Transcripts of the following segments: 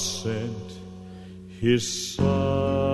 sent His Son.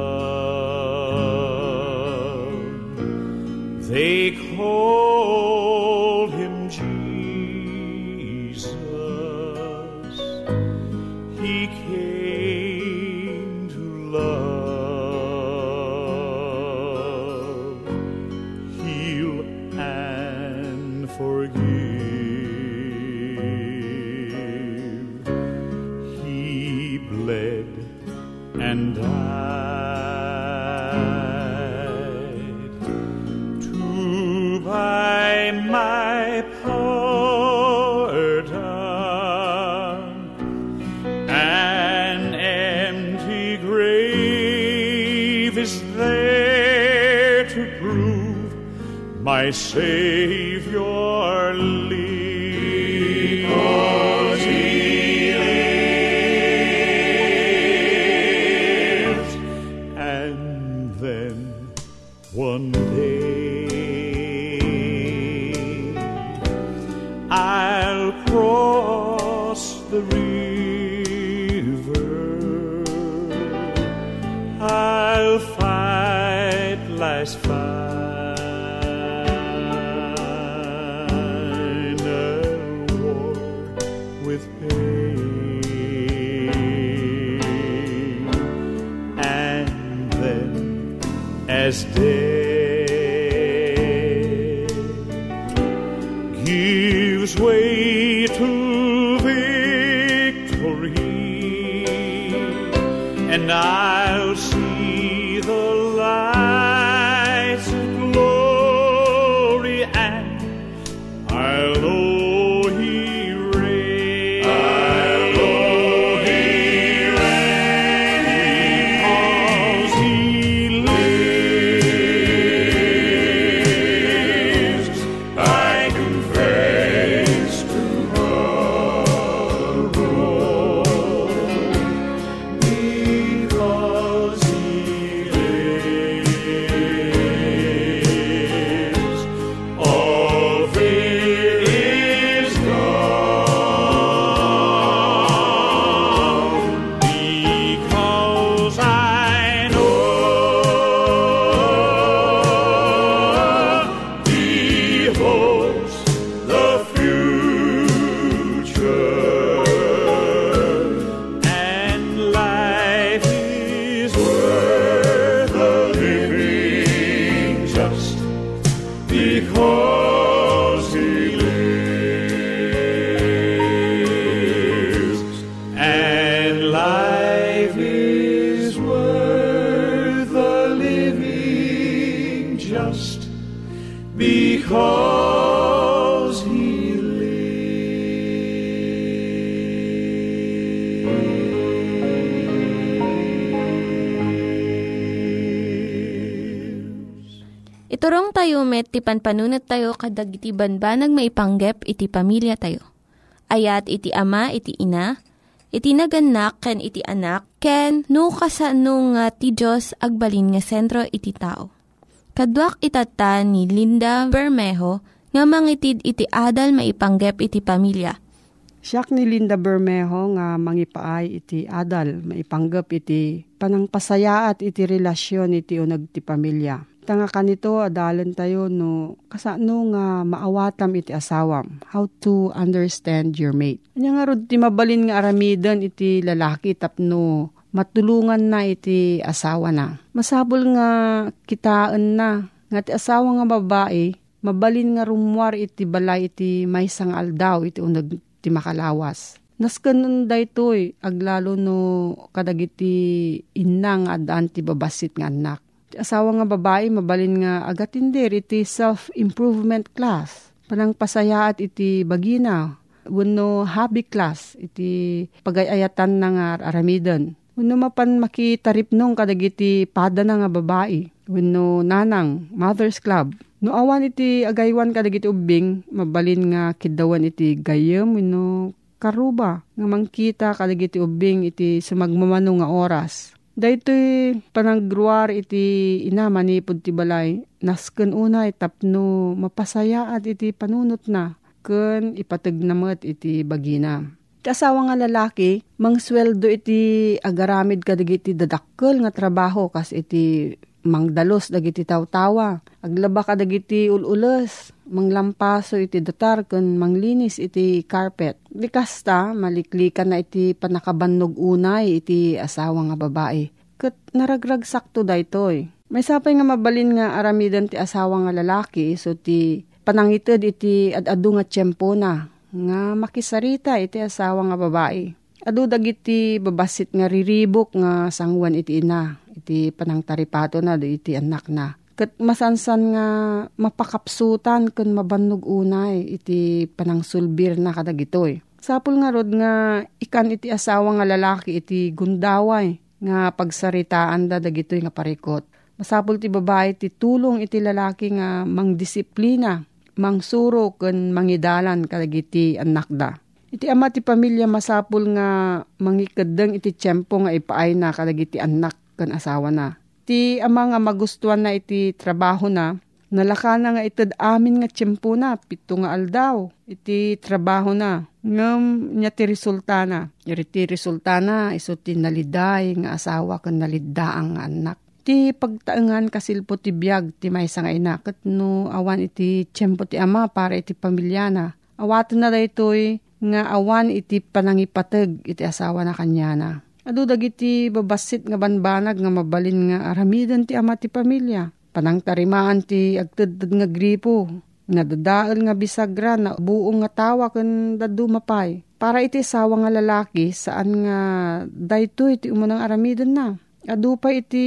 Charlie. Panpanunat tayo kadag iti banbanag maipanggep iti pamilya tayo. Ayat iti ama, iti ina, iti naganak, ken iti anak, ken no, kasano nga ti Diyos agbalin nga sentro iti tao. Kaduak itata ni Linda Bermejo nga mangitid iti adal maipanggep iti pamilya. Siyak ni Linda Bermejo nga mangipaay iti adal, maipanggap iti panangpasayaat iti relasyon iti unag ti pamilya Tanga kanito, adalan tayo no, kasano nga maawatam iti asawam. How to understand your mate. Anya nga rod ti mabalin nga aramidan iti lalaki tapno matulungan na iti asawa na. Masabol nga kitaan na nga ti asawa nga babae, mabalin nga rumwar iti balay iti may sang aldaw iti unag ti makalawas. Naskan daytoy aglalo no kadagiti inang adaan ti babasit nga anak asawa nga babae mabalin nga agatindir iti self-improvement class. Panang pasayaat iti bagina. Wano hobby class iti pagayayatan na nga aramidon. Wano mapan makitarip nung kadagiti pada na nga babae. Wano nanang, mother's club. No awan iti agaywan kadagiti ubing, mabalin nga kidawan iti gayam, wano karuba. Nga mangkita kadagiti ubing iti sumagmamano nga oras Daytoy panagruar iti ina manipod ti balay. Nasken una itapno mapasaya at iti panunot na. Ken ipatag namat iti bagina. Iti asawa nga lalaki, mangsweldo iti agaramid kadagiti dadakkel nga trabaho kas iti mangdalos dagiti tawtawa. Aglaba ka dagiti ulules, manglampaso iti datar kun manglinis iti carpet. Likasta, maliklikan na iti panakabannog unay iti asawa nga babae. Kat naragrag sakto daytoy. May sapay nga mabalin nga aramidan ti asawa nga lalaki so ti panangited iti adadu nga tiyempo na nga makisarita iti asawa nga babae. Adu dagiti babasit nga riribok nga sangwan iti ina iti panangtaripato na iti anak na. Kat masansan nga mapakapsutan kun mabannog unay iti panangsulbir na kadagitoy. Sapul nga rod nga ikan iti asawa nga lalaki iti gundaway nga pagsaritaan da dagitoy nga parikot. Masapul ti babae ti tulong iti lalaki nga mangdisiplina, mangsuro ken mangidalan kadagiti anak da. Iti ama ti pamilya masapul nga mangikadeng iti tiyempo nga ipaay na kadagiti anak ken asawa na Ti ama nga magustuhan na iti trabaho na, nalaka na nga itad amin nga tiyempo na, pito nga aldaw, iti trabaho na. Ngam niya ti resulta na. Iti resulta na, iso ti naliday nga asawa kan nalidaang nga anak. Ti pagtaengan kasilpo ti biyag ti may nga ina. Kat no awan iti tiyempo ti ama para iti pamilya na. Awatan na daytoy nga awan iti panangipateg iti asawa na kanya na. Adu dagiti babasit nga banbanag nga mabalin nga aramidan ti ama ti pamilya. Panang tarimaan ti agteded nga gripo. Nadadaal nga bisagra na buong nga tawa ken dadu mapay. Para iti sawa nga lalaki saan nga daytoy iti umunang aramidan na. Adu pa iti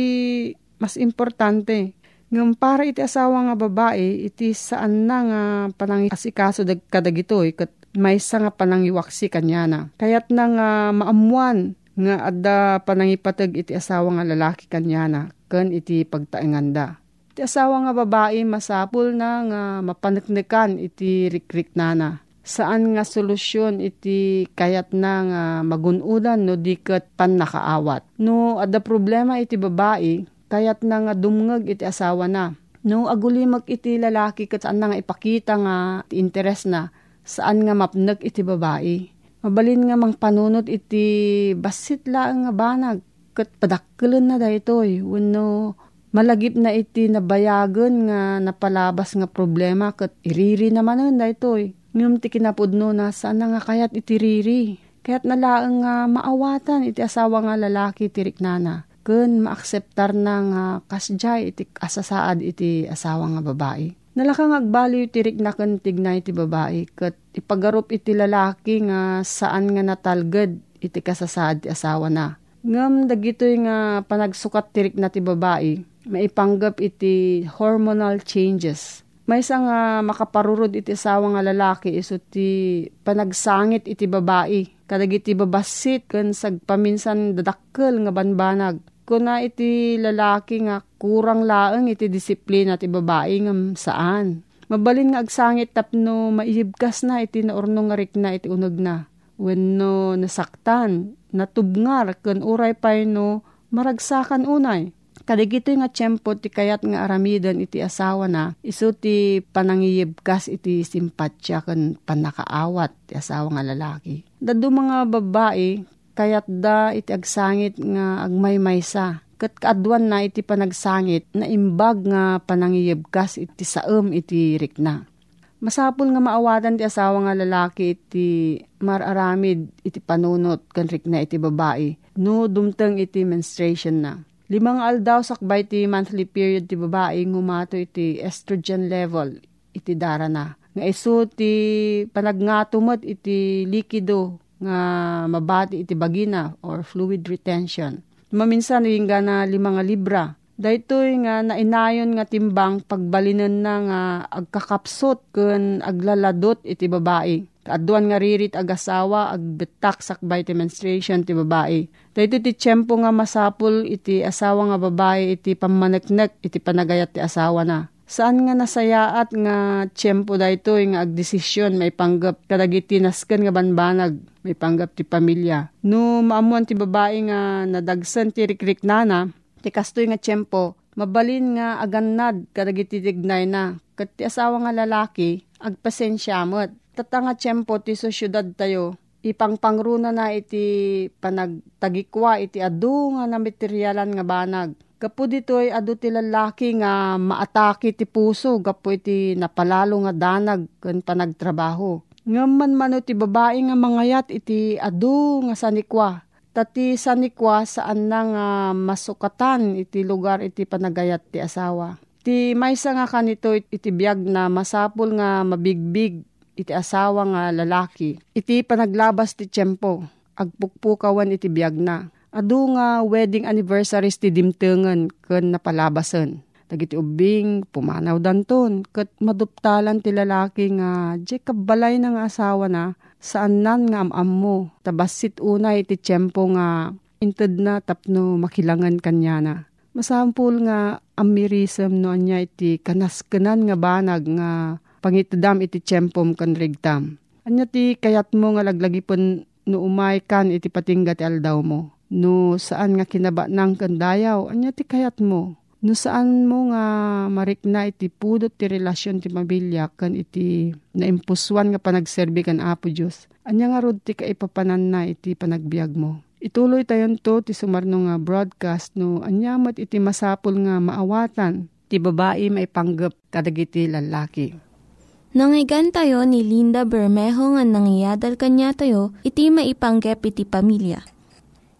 mas importante ngem para iti asawa nga babae, iti saan na nga panang asikaso dag kadagitoy, kat may nga panangiwaksi kanya na. Kayat na nga maamuan nga adda panangipatag iti asawa nga lalaki kanyana ken iti pagtaenganda. Iti asawa nga babae masapul na nga mapaneknekan iti rikrik nana. Saan nga solusyon iti kayat na nga magunudan no diket pan nakaawat. No adda problema iti babae kayat na nga dumngeg iti asawa na. No agulimag iti lalaki kat saan na nga ipakita nga interes na saan nga mapneg iti babae Mabalin nga mang panunot iti basit lang nga banag. Kat padakkelan na daytoy. Wano malagip na iti nabayagan nga napalabas nga problema kat iriri naman na daytoy. Ngum ti kinapudno na saan nga kayat iti riri. Kaya't nalaang nga maawatan iti asawa nga lalaki tirik nana. Kun maakseptar na nga kasjay iti asasaad iti asawa nga babae. Nalakang agbaliw tirik na kan tignay iti babae. Kat ipagarup iti lalaki nga saan nga natalged iti kasasaad ti asawa na. Ngam dagitoy nga panagsukat tirik na ti babae, maipanggap iti hormonal changes. May isa nga makaparurod iti asawa nga lalaki iso ti panagsangit iti babae. Kadag iti babasit kan sagpaminsan dadakkel nga banbanag. Kuna iti lalaki nga kurang laeng iti disiplina ti babae nga saan. Mabalin nga agsangit tapno maibkas na iti naurnong nga rikna iti uneg na. Wenno nasaktan, natubngar, kan uray pay no maragsakan unay Kadigito nga tiyempo ti kayat nga aramidon iti asawa na, iso ti panangiyibkas iti simpatsya kan panakaawat ti asawa nga lalaki. Dado mga babae, kayat da iti agsangit nga agmaymaysa. Kat kaadwan na iti panagsangit na imbag nga panangiyibkas iti saem iti rikna. Masapul nga maawatan ti asawa nga lalaki iti mararamid iti panunot kan rikna iti babae. No dumteng iti menstruation na Limang aldaw sakbay ti monthly period ti babae ngumato iti estrogen level iti dara na. Nga iso ti panagngatumat iti likido nga mabati iti bagina or fluid retention. Maminsan yung na limang libra. Daytoy nga nainayon nga timbang pagbalinan na nga agkakapsot kun aglaladot iti babae Kaadwan nga ririt agasawa agbetak sakbay ti menstruation ti babae. Dahito ti tiyempo nga masapul iti asawa nga babae iti pamaneknek iti panagayat ti asawa na. Saan nga nasayaat nga tiyempo dayto nga agdesisyon may panggap kadagiti nasken nga banbanag may panggap ti pamilya. No maamuan ti babae nga nadagsan ti rikrik nana ti kastoy nga tiyempo mabalin nga agannad kadagiti tignay na. Kat ti asawa nga lalaki agpasensyamot tatanga tiyempo ti so syudad tayo, ipangpangruna na iti panagtagikwa iti adu nga na materialan nga banag. Gapo ditoy adu ti lalaki nga maatake ti puso, gapo iti napalalo nga danag kan panagtrabaho. Ngaman mano ti babae nga mangayat iti adu nga sanikwa. Tati sanikwa saan na nga masukatan iti lugar iti panagayat ti asawa. Ti maysa nga kanito iti biyag na masapul nga mabigbig iti asawa nga lalaki. Iti panaglabas ti tiyempo, agpukpukawan iti biyag na. Adu nga wedding anniversaries ti dimtengan ken napalabasan. Dagiti ubing, pumanaw danton, kat maduptalan ti lalaki nga, di kabalay na asawa na, saan nan nga amam mo, tabasit unay ti tiyempo nga, inted na tapno makilangan kanya na. Masampul nga amirism no anya iti kanaskenan nga banag nga pangitdam iti tiyempom kan rigtam. Anya ti kayat mo nga laglagipon no umay kan iti patingga ti aldaw mo. No saan nga kinaba nang kandayaw, anya ti kayat mo. No saan mo nga marikna iti pudot ti relasyon ti mabilya kan iti naimpuswan nga panagserbi kan Apo Diyos. Anya nga rod ti kaipapanan na iti panagbiag mo. Ituloy tayon to ti sumarno nga broadcast no anyamat iti masapul nga maawatan ti babae maipanggap kadagiti lalaki. Nangyigan tayo ni Linda Bermejo nga nangyadal kanya tayo, iti maipanggep iti pamilya.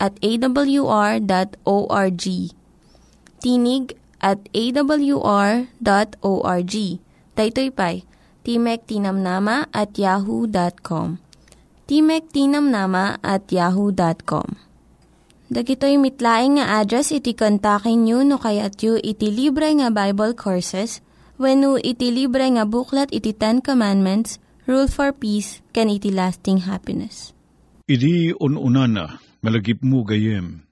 at awr.org. Tinig at awr.org. Daytoy pay, Timek Tinamnama at yahoo.com. Timek Tinamnama at yahoo.com. Dagitoy mitlaing nga address iti kontakin nyo no kayat yu iti libre nga Bible Courses When iti libre nga buklat iti Ten Commandments, Rule for Peace, can iti lasting happiness. Idi ununana, malagip mo gayem,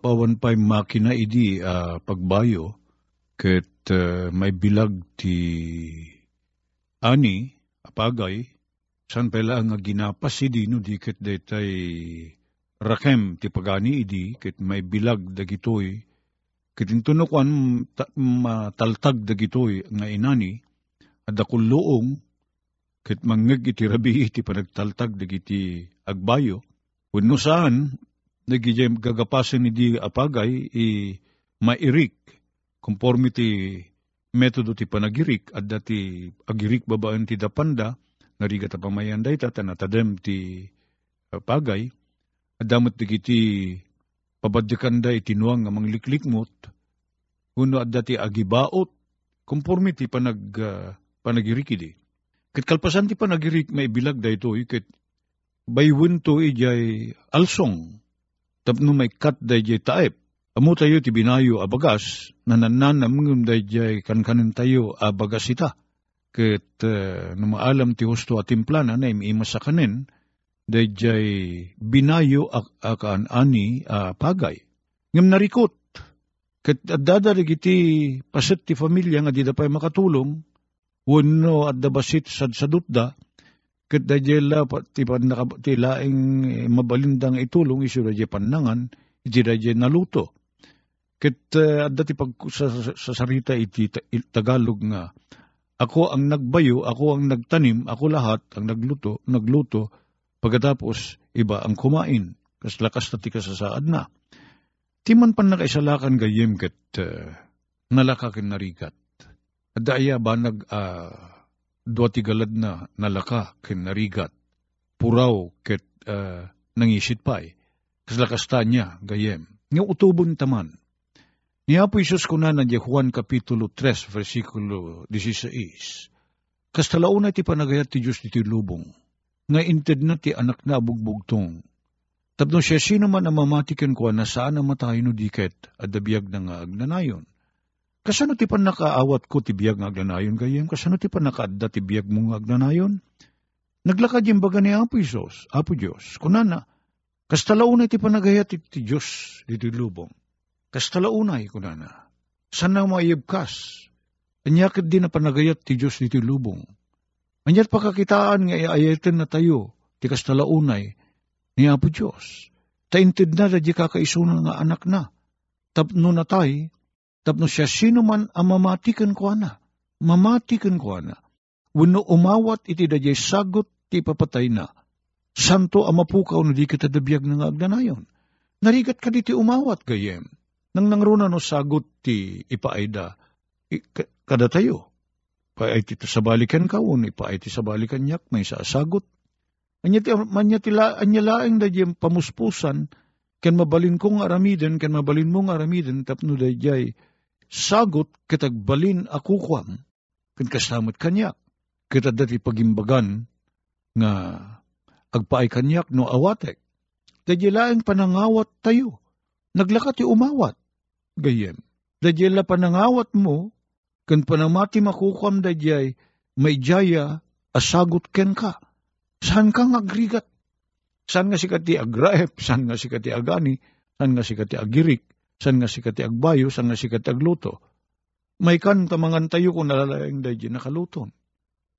pawan pa'y makina idi uh, pagbayo, ket uh, may bilag ti ani, apagay, san pala nga ginapas idi no di ket detay rakem ti pagani idi, ket may bilag dagitoy, Kitintunukan mataltag dagitoy nga inani, adakulloong, kit mangag iti rabi iti panagtaltag dagiti agbayo, wenno saan, nagijay gagapasan ni di apagay, i mairik, conformity metodo ti panagirik, at dati agirik babaan ti dapanda, nariga ta pamayan day ta, tanatadem ti uh, pagay, at damot ti kiti pabadyakan day tinuang nga mangliklikmot, kuno at dati agibaot, konforme ti panag, uh, panagirikidi. Kat kalpasan ti panagirik may bilag da ito, kat baywin to ijay alsong, tapno may kat da ijay taep. Amo tayo ti binayo abagas, nananan namngum da ijay kankanin tayo abagas ita. Kat uh, numaalam ti husto at timplana na ima sa kanin, da ijay binayo ak akaan ani uh, pagay. Ngam narikot, kat dadarig iti paset ti familia nga di da makatulong, Wano at dabasit sad sadutda, kat da jela ti pan ti laing mabalindang itulong isu da panangan, iti da naluto. Kat uh, adda ti pag sa, sa sarita iti Tagalog nga, ako ang nagbayo, ako ang nagtanim, ako lahat ang nagluto, nagluto, pagkatapos iba ang kumain, kas lakas na ti kasasaad na. Ti man pan nakaisalakan gayem kat uh, nalakakin narigat Daya ba nag uh, duwati galad na nalaka ken narigat, puraw ket uh, nangisit pa'y, kaslakasta niya gayem. Nga utubon taman. Ni Apo Isus kuna na Juan Kapitulo 3, versikulo 16. Kastalauna ti panagayat ti Diyos ti lubong, nga inted na ti anak na bugbugtong. Tapno siya sino man ang mamatikan ko na saan na matayo no diket at dabiyag na nga agnanayon Kasano ti pan nakaawat ko ti biyag nga aglanayon gayem? Kasano ti pan nakaadda ti biyag mo nga aglanayon? Naglakad yung baga ni Apo Isos, Apo Diyos, kunana, kastalaunay ti panagayat ti, ti Diyos dito lubong. Kastalaunay, kunana, sana maayibkas, anyakit din na panagayat ti Diyos dito lubong. Anyat pakakitaan nga iayatin na tayo, ti kastalaunay, ni Apo Diyos. Taintid na da di kakaisunan nga anak na. Tapno na tay, Tapno siya sino man ang mamatikan ko na. Mamatikan ko na. Wano umawat iti dajay sagot ti papatay na. Santo ang mapukaw na di kita dabiyag ng agdanayon. Narigat ka di ti umawat gayem. Nang nangruna no sagot ti ipaayda. Kada tayo. Paay ti sa balikan ka, un ipaay ti sa balikan yak, may sasagot. Anya ti, anya ti la, anya laeng da pamuspusan, ken mabalin kong aramiden, ken mabalin mong aramiden, tapno da jay, sagot kitagbalin ako kwam, ken kasamot kanyak, kita dati pagimbagan nga agpaay kanyak no awatek. Dadyilaeng panangawat tayo, naglakat ti umawat. Gayem, dadyela panangawat mo, ken panamati makukwam dadyay, may jaya, asagot ken ka. Saan kang agrigat? Saan nga si kati agraep? Saan nga si kati agani? Saan nga si kati agirik? San nga si kati agbayo, san nga si kati agluto. May kan tamangan tayo kung nalalayang dahi nakaluton.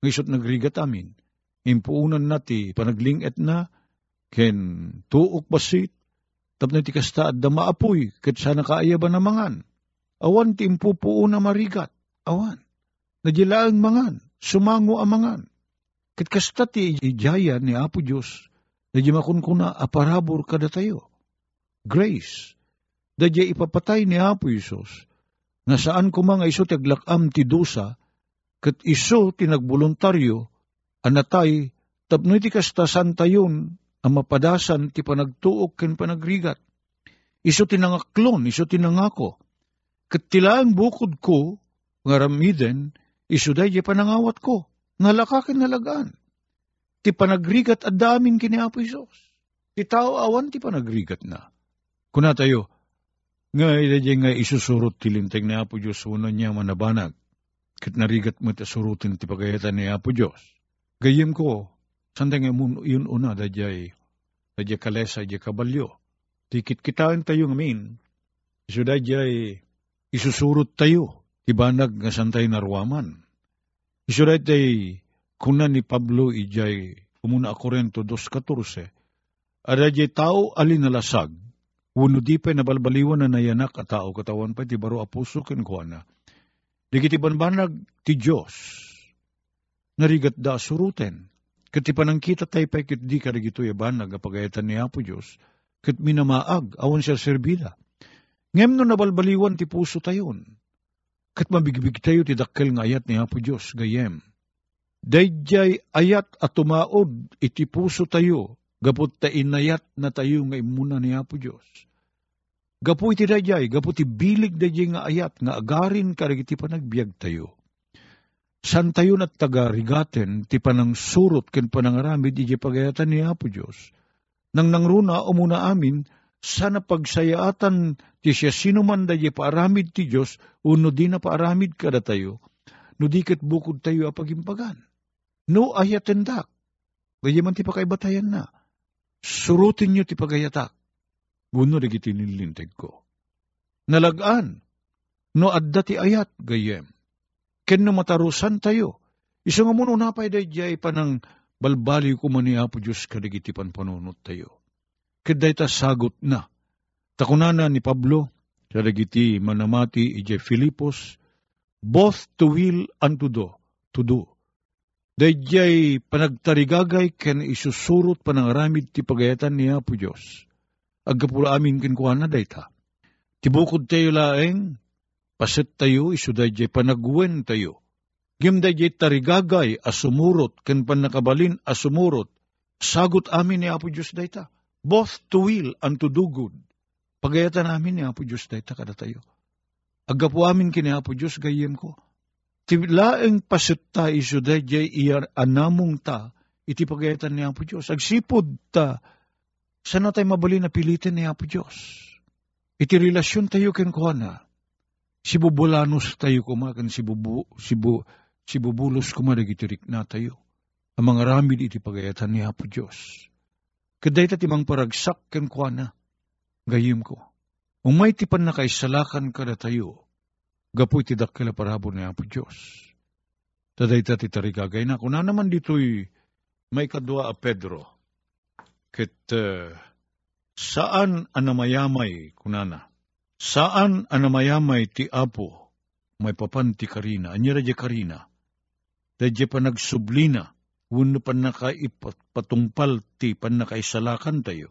Ngisot nagrigat amin, impuunan nati panaglinget na, ken tuok basit, tapno ti kasta at damaapoy, ket sana kaaya ba namangan. Awan ti impupuo na marigat, awan. Nadilaang mangan, sumango amangan. Ket kasta ti ijaya ni Apo Diyos, nadimakon ko na aparabor kada tayo. Grace, dadya ipapatay ni Apo Isos, nga saan mga iso taglakam ti dusa, kat iso tinagboluntaryo, anatay, tapno ti kastasan tayon, ang mapadasan ti panagtuok ken panagrigat. Iso tinangaklon, iso tinangako. Kat tilaan bukod ko, nga ramiden, iso day panangawat ko, nga lakakin nalagaan. Ti panagrigat at damin kini Apo Isos. Ti tao awan ti panagrigat na. Kuna tayo, nga idadya nga isusurot tilinteng ni Apo Diyos uno niya manabanag. Kit narigat mo surutin ti pagayatan ni Apo Diyos. Gayim ko, sandang yun una dadyay, dadyay kalesa, dadyay kabalyo. Tikit kitaan tayo ngamin, iso dadyay isusurot tayo, ibanag nga santay narwaman. Iso dadyay kuna ni Pablo ijay umuna ako rento 2.14, Adadya tao alinalasag, Wano di pa nabalbaliwan na nayanak at tao katawan pa ti baro apuso ken kuana. Digiti banbanag ti Diyos. Narigat da suruten. Kati panangkita tayo pa kit di karigito yaban nagapagayatan ni Apo Diyos. Kat minamaag awan siya serbida. Ngem no nabalbaliwan ti puso tayon. kat mabigbig tayo ti dakkel nga ayat ni Apo Diyos, gayem. Dayjay ayat at tumaod, iti puso tayo, gapot ta inayat na tayo nga imuna ni Apo Diyos. Gapu iti dayjay, gapu ti bilig dayjay nga ayat, nga agarin karigiti panagbiag tayo. San tayo nat tagarigaten, ti panang surot ken panangaramid, iti pagayatan ni Apo Diyos. Nang nangruna, umuna amin, sana pagsayaatan ti siya sino man da paaramid ti Diyos, uno di na paaramid kada tayo, no di kat bukod tayo apagimpagan. No ayatendak, gaya man ti pakaibatayan na. Surutin nyo ti pagayatak. Guno di kiti nilinteg ko. Nalagaan, no adda ti ayat, gayem. Ken no matarusan tayo. Isa nga muna napay da jay panang balbali ko man Apo Diyos kadigiti pan panunot tayo Kaday ta sagot na. Takunana ni Pablo, kadagiti manamati ije Filipos, both to will and to do, to do. Dayjay panagtarigagay ken isusurot panangaramid ti pagayatan ni Apo Diyos. Agkapula amin kinkuha na dayta. Tibukod tayo laeng, paset tayo, iso dayjay panagwen tayo. Gim dayjay tarigagay asumurot, ken panakabalin asumurot, sagot amin ni Apo Diyos dayta both to will and to do good. Pagayatan namin ni Apo Diyos dahil kada tayo. Agapo amin kini Apo Diyos gayem ko. Tilaeng pasutta iso dahil jay iyar anamong ta, iti pagayatan ni Apo Diyos. Agsipod ta, sana tayo mabali na pilitin ni Apo Diyos. Iti relasyon tayo ken kuana. Si bubulanos tayo kumakan, si, bubu, si, bu, si bubulos kumaragitirik na tayo. Ang mga ramid iti pagayatan ni Apo Diyos Kaday ta timang paragsak ken kuana. Gayim ko. Umay ti pan nakaisalakan kada tayo. Gapoy ti dakkel parabo ni Apo Diyos. Taday ta ti tarigagay na. Kuna naman dito'y may kadwa a Pedro. Ket uh, saan anamayamay kunana? Saan anamayamay ti Apo? May papan ti Karina. Anya radya Karina. Dadya pa nagsublina Wano pan nakaipatungpal ti pan nakaisalakan tayo.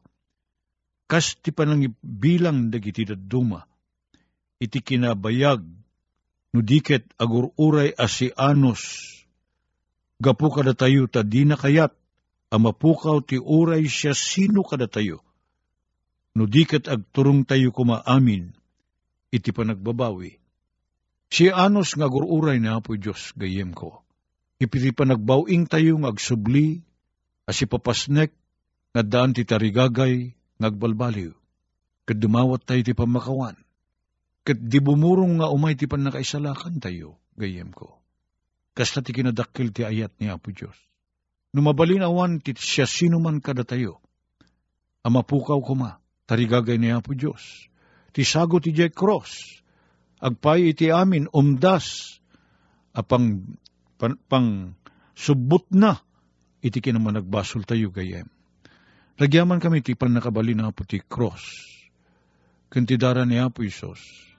Kas ti panang bilang dagiti duma. Iti kinabayag no diket agururay asi anos. Gapu kada tayo ta di na kayat amapukaw ti uray siya sino kada tayo. No diket agturong tayo kumaamin iti panagbabawi. Si anos nga gururay na po Diyos gayem ko Ipiti pa nagbawing tayo ngagsubli, asi papasnek, nga daan ti tarigagay, ngagbalbaliw. Kat dumawat tayo ti pamakawan. Kat di bumurong nga umay ti pan nakaisalakan tayo, gayem ko. Kasta ti kinadakil ti ayat ni Apo Diyos. Numabalin awan ti siya sino man kada tayo. Amapukaw kuma, tarigagay ni Apo Diyos. Ti sago ti Jack Cross. Agpay iti amin, umdas, apang pang, pang subot na, iti kinaman nagbasol tayo gayem. Lagyaman kami ti pan nakabali na po ti cross. Kantidara ni Apo Isos.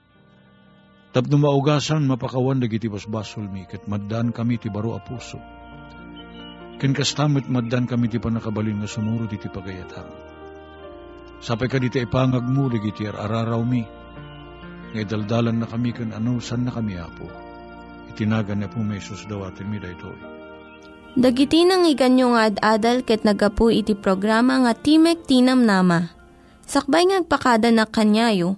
Tapno maugasan mapakawan dagiti basbasol mi, kat maddan kami ti baro a puso. Ken kastamit maddan kami ti panakabalin nga sumuro ti pagayatan. Sapay ka diti ipangag mo dagiti araraw mi. Ngay daldalan na kami kan ano san na kami apo Itinagan na po may sus daw atin mi daytoy. Dagiti nang iganyo nga ad-adal ket nagapu iti programa nga Timek Tinam Nama. Sakbay ngagpakada na kanyayo,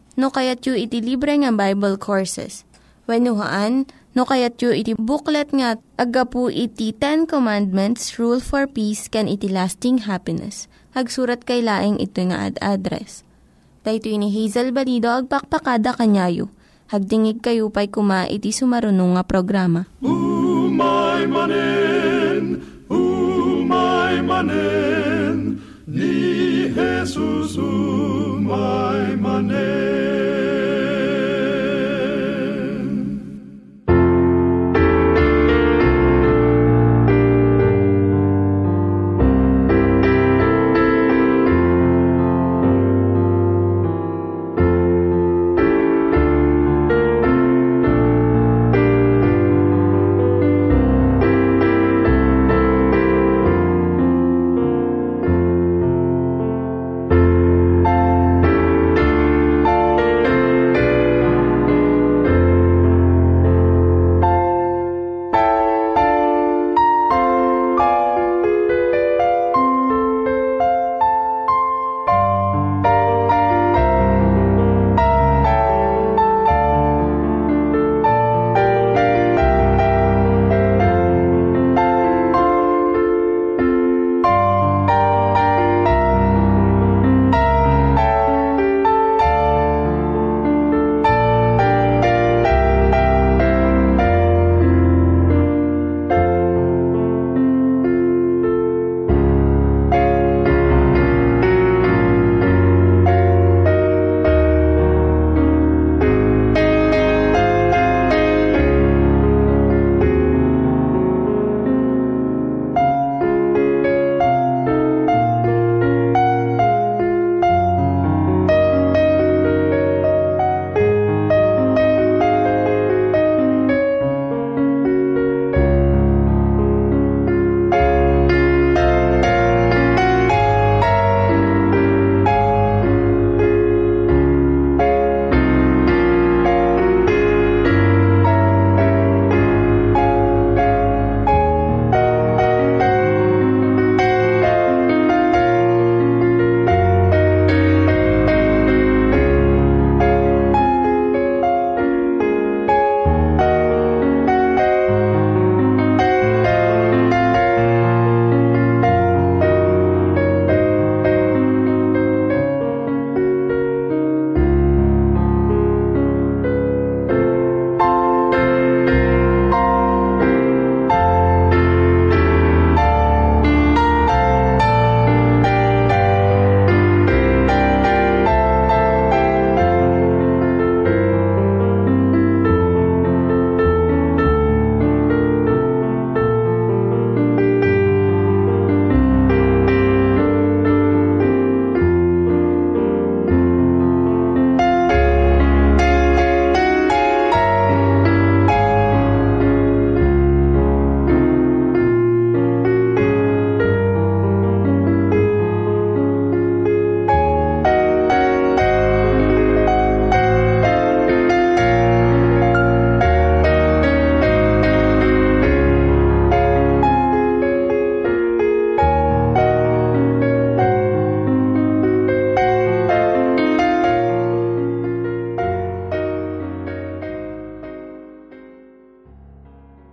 no kayat yu iti libre nga Bible Courses. Wenno haan no kayat yu iti booklet nga agapu iti Ten Commandments, Rule for Peace, can iti lasting happiness. Hagsurat kay laing ito nga ad address. Daytoy ni Hazel Balido agpakpakada kanyayo Hagdingig kayo pa'y kuma iti sumarunong nga programa. Umay manen, umay manen, ni Jesus umay.